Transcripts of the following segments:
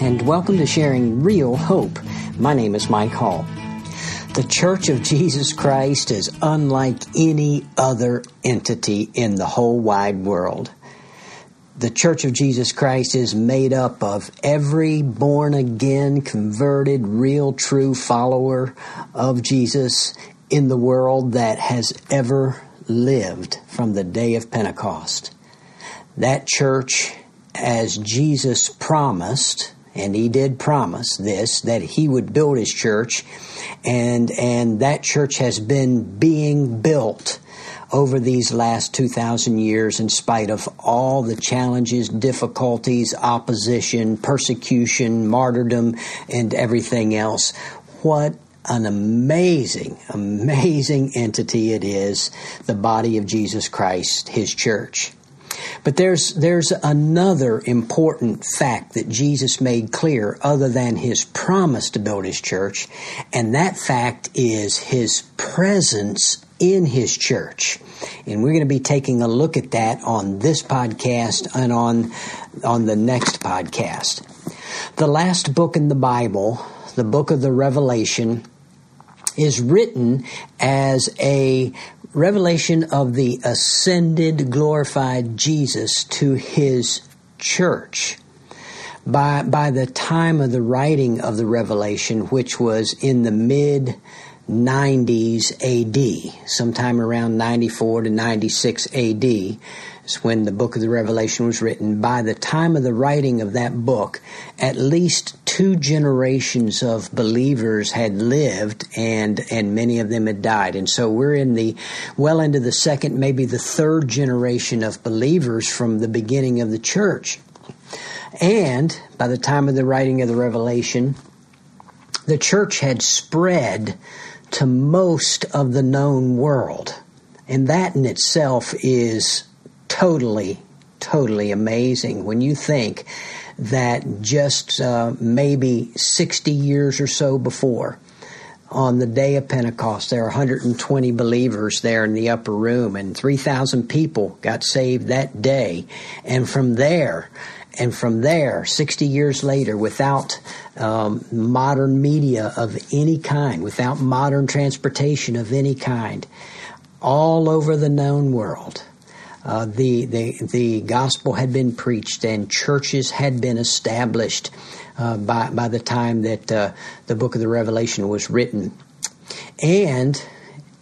and welcome to Sharing Real Hope. My name is Mike Hall. The Church of Jesus Christ is unlike any other entity in the whole wide world. The Church of Jesus Christ is made up of every born again, converted, real, true follower of Jesus in the world that has ever lived from the day of Pentecost. That church, as Jesus promised, and he did promise this that he would build his church and and that church has been being built over these last 2000 years in spite of all the challenges difficulties opposition persecution martyrdom and everything else what an amazing, amazing entity it is, the body of Jesus Christ, His church. But there's, there's another important fact that Jesus made clear other than his promise to build his church, and that fact is his presence in his church. And we're going to be taking a look at that on this podcast and on, on the next podcast. The last book in the Bible, the book of the Revelation, is written as a revelation of the ascended, glorified Jesus to his church. By, by the time of the writing of the revelation, which was in the mid 90s AD, sometime around 94 to 96 AD, is when the book of the Revelation was written. By the time of the writing of that book, at least two generations of believers had lived and and many of them had died. And so we're in the well into the second, maybe the third generation of believers from the beginning of the church. And by the time of the writing of the Revelation, the church had spread to most of the known world. And that in itself is totally, totally amazing when you think that just uh, maybe 60 years or so before, on the day of Pentecost, there were 120 believers there in the upper room, and 3,000 people got saved that day. And from there, and from there, 60 years later, without um, modern media of any kind, without modern transportation of any kind, all over the known world, uh, the, the, the gospel had been preached and churches had been established uh, by, by the time that uh, the book of the Revelation was written. And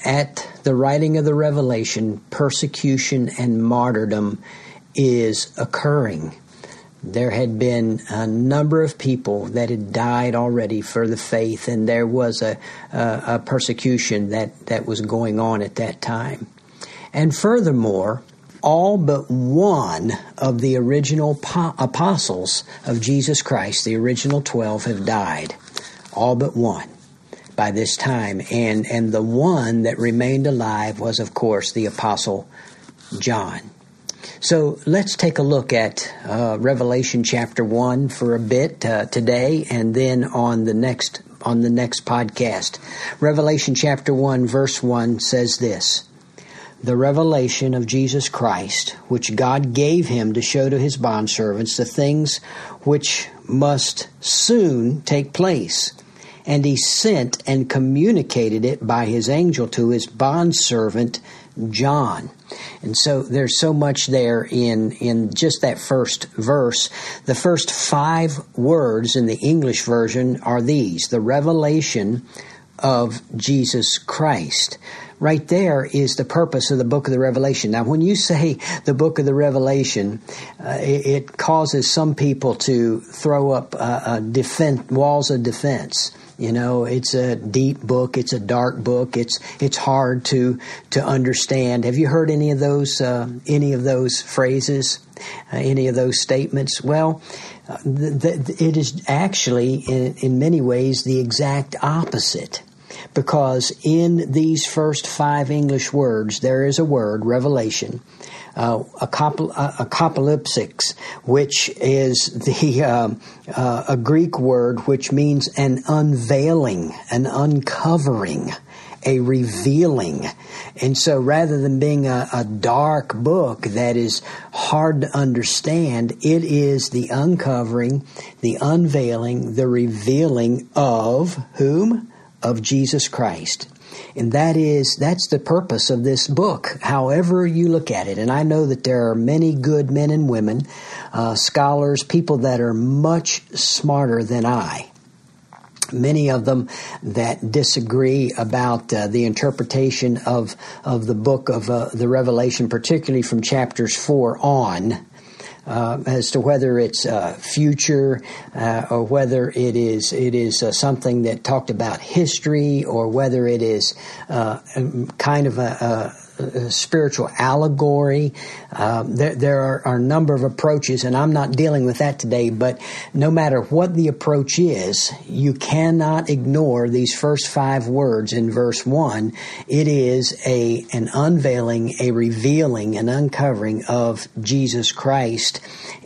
at the writing of the Revelation, persecution and martyrdom is occurring. There had been a number of people that had died already for the faith, and there was a, a, a persecution that, that was going on at that time. And furthermore, all but one of the original po- apostles of Jesus Christ, the original 12, have died. All but one by this time. And, and the one that remained alive was, of course, the apostle John. So let's take a look at uh, Revelation chapter 1 for a bit uh, today and then on the next on the next podcast. Revelation chapter 1 verse 1 says this the revelation of Jesus Christ, which God gave him to show to his bondservants the things which must soon take place. And he sent and communicated it by his angel to his bondservant John. And so there's so much there in, in just that first verse. The first five words in the English version are these the revelation of Jesus Christ right there is the purpose of the book of the Revelation. Now, when you say the book of the Revelation, uh, it, it, causes some people to throw up uh, defense, walls of defense. You know, it's a deep book. It's a dark book. It's it's hard to to understand. Have you heard any of those uh, any of those phrases, uh, any of those statements? Well, uh, it is actually in, in many ways the exact opposite because in these first five English words, there is a word, revelation, uh, apocalypsis, which is the uh, uh, a Greek word which means an unveiling, an uncovering, a revealing. And so rather than being a, a, dark book that is hard to understand, it is the uncovering, the unveiling, the revealing of whom? Of Jesus Christ. And that is, that's the purpose of this book, however you look at it. And I know that there are many good men and women, uh, scholars, people that are much smarter than I many of them that disagree about uh, the interpretation of of the book of uh, the Revelation, particularly from chapters four on. Uh, as to whether it's uh, future uh, or whether it is it is uh, something that talked about history or whether it is kind of a, a spiritual allegory. Um, there, there are, are, a number of approaches, and I'm not dealing with that today. But no matter what the approach is, you cannot ignore these first five words in verse one. It is a an unveiling, a revealing, an uncovering of Jesus Christ,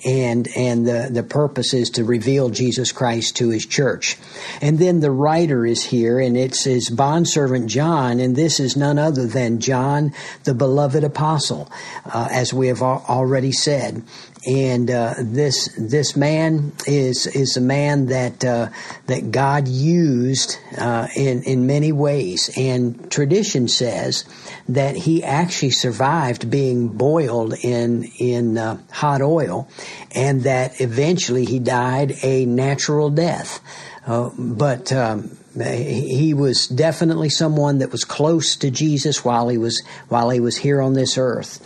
and and the the purpose is to reveal Jesus Christ to His church. And then the writer is here, and it's his bondservant John, and this is none other than John the beloved apostle, uh, as we have already said. And uh, this this man is is a man that uh, that God used uh, in in many ways, and tradition says that he actually survived being boiled in in uh, hot oil, and that eventually he died a natural death. Uh, but um, he was definitely someone that was close to Jesus while he was while he was here on this earth,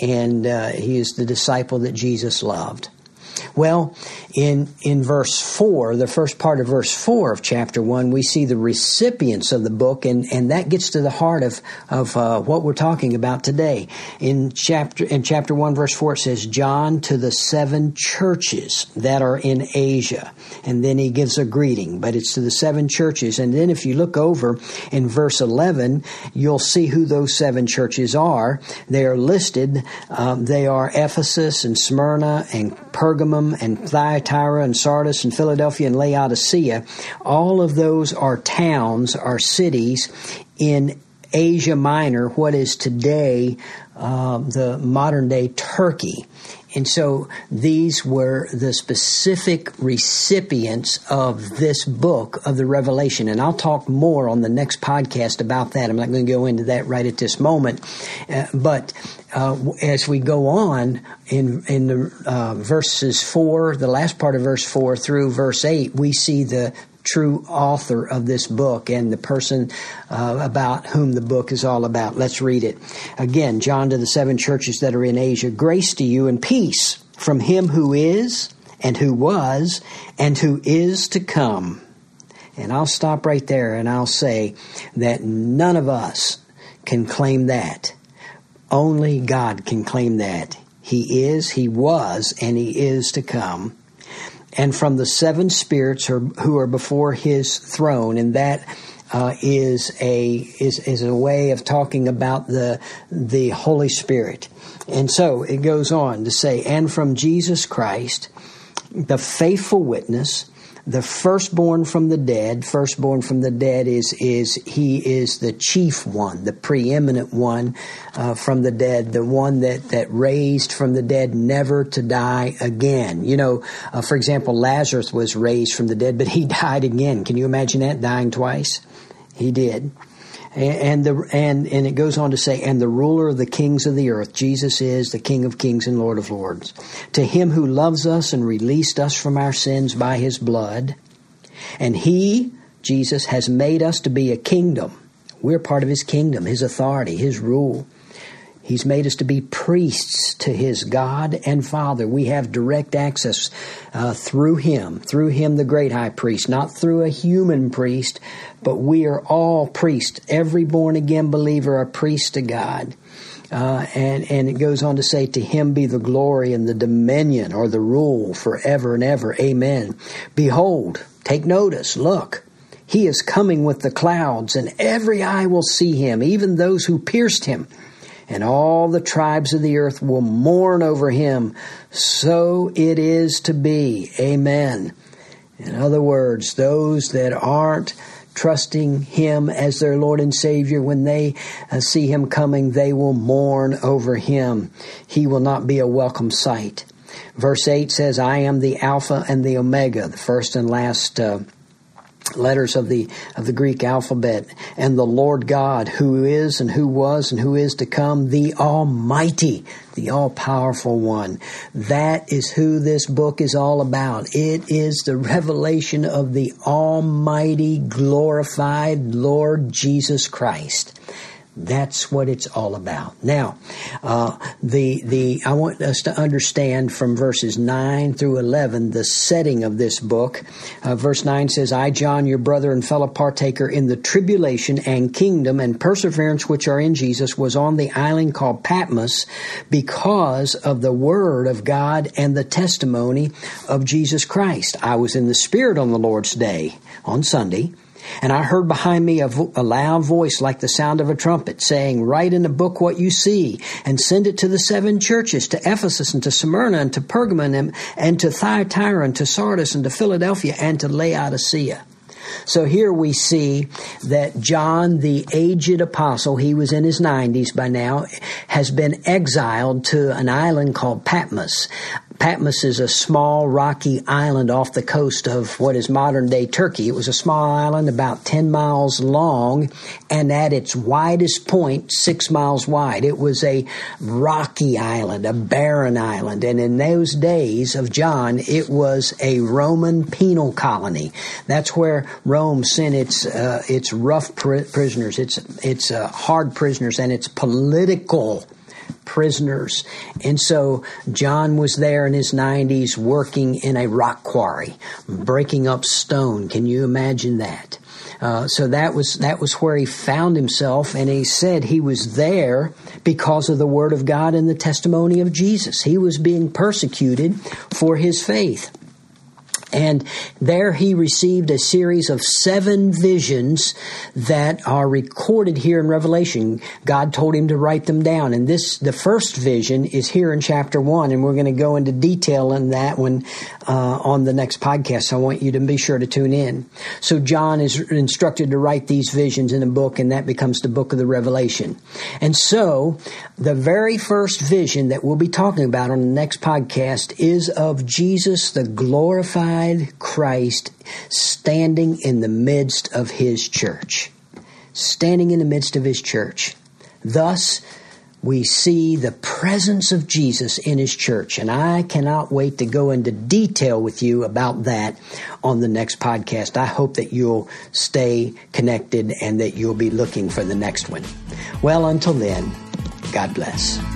and uh, he is the disciple that Jesus loved. Well, in in verse four, the first part of verse four of chapter one, we see the recipients of the book, and, and that gets to the heart of of uh, what we're talking about today. In chapter in chapter one, verse four, it says, "John to the seven churches that are in Asia," and then he gives a greeting, but it's to the seven churches. And then if you look over in verse eleven, you'll see who those seven churches are. They are listed. Um, they are Ephesus and Smyrna and Pergamum and Thyatira and Sardis and Philadelphia and Laodicea, all of those are towns, are cities in Asia Minor, what is today uh, the modern day Turkey. And so these were the specific recipients of this book of the Revelation. And I'll talk more on the next podcast about that. I'm not going to go into that right at this moment. Uh, but uh, as we go on in in the uh, verses four, the last part of verse four through verse eight, we see the true author of this book and the person uh, about whom the book is all about. Let's read it. Again, John to the seven churches that are in Asia, grace to you and peace from him who is and who was and who is to come. And I'll stop right there and I'll say that none of us can claim that. Only God can claim that. He is, He was, and He is to come and from the seven spirits who are before his throne, and that uh, is a is is a way of talking about the the Holy Spirit. And so it goes on to say, and from Jesus Christ, the faithful witness the firstborn from the dead. Firstborn from the dead is is he is the chief one, the preeminent one uh, from the dead, the one that that raised from the dead, never to die again. You know, uh, for example, Lazarus was raised from the dead, but he died again. Can you imagine that dying twice? He did and the and and it goes on to say and the ruler of the kings of the earth jesus is the king of kings and lord of lords to him who loves us and released us from our sins by his blood and he jesus has made us to be a kingdom. We're part of his kingdom his authority his rule He's made us to be priests to his God and Father. We have direct access uh, through him, through him, the great high priest, not through a human priest, but we are all priests. Every born again believer a priest to God. Uh, and, and it goes on to say, To him be the glory and the dominion or the rule forever and ever. Amen. Behold, take notice, look, he is coming with the clouds, and every eye will see him, even those who pierced him and all the tribes of the earth will mourn over him. So it is to be. Amen. In other words, those that aren't trusting Him as their Lord and Savior, when they uh, see Him coming, they will mourn over Him. He will not be a welcome sight. Verse 8 says, I am the Alpha and the Omega, the first and last uh, letters of the of the Greek alphabet. And the Lord God who is and who was and who is to come the almighty the all powerful one. That is who this book is all about. It is the revelation of the almighty glorified Lord Jesus Christ that's what it's all about. Now, uh, the the I want us to understand from verses nine through eleven the setting of this book. Uh, verse nine says, "I, John, your brother and fellow partaker in the tribulation and kingdom and perseverance which are in Jesus, was on the island called Patmos because of the word of God and the testimony of Jesus Christ. I was in the Spirit on the Lord's day on Sunday." And I heard behind me a, vo- a, loud voice like the sound of a trumpet saying, Write in a book what you see and send it to the seven churches, to Ephesus and to Smyrna and to Pergamon and, and to Thyatira and to Sardis and to Philadelphia and to Laodicea. So here we see that John, the aged apostle, he was in his 90s by now, has been exiled to an island called Patmos. Patmos is a small rocky island off the coast of what is modern day Turkey. It was a small island about 10 miles long and at its widest point, six miles wide. It was a rocky island, a barren island. And in those days of John, it was a Roman penal colony. That's where Rome sent its, uh, its rough pr- prisoners, its, its uh, hard prisoners, and its political prisoners. And so John was there in his 90s working in a rock quarry, breaking up stone. Can you imagine that? Uh, so that was that was where he found himself, and he said he was there because of the word of God and the testimony of Jesus. He was being persecuted for his faith. And there he received a series of seven visions that are recorded here in Revelation. God told him to write them down. And this, the first vision is here in chapter one, and we're going to go into detail in that one uh, on the next podcast. So I want you to be sure to tune in. So John is instructed to write these visions in a book, and that becomes the book of the Revelation. And so the very first vision that we'll be talking about on the next podcast is of Jesus, the glorified Christ standing in the midst of his church. Standing in the midst of his church. Thus, we see the presence of Jesus in his church. And I cannot wait to go into detail with you about that on the next podcast. I hope that you'll stay connected and that you'll be looking for the next one. Well, until then, God bless.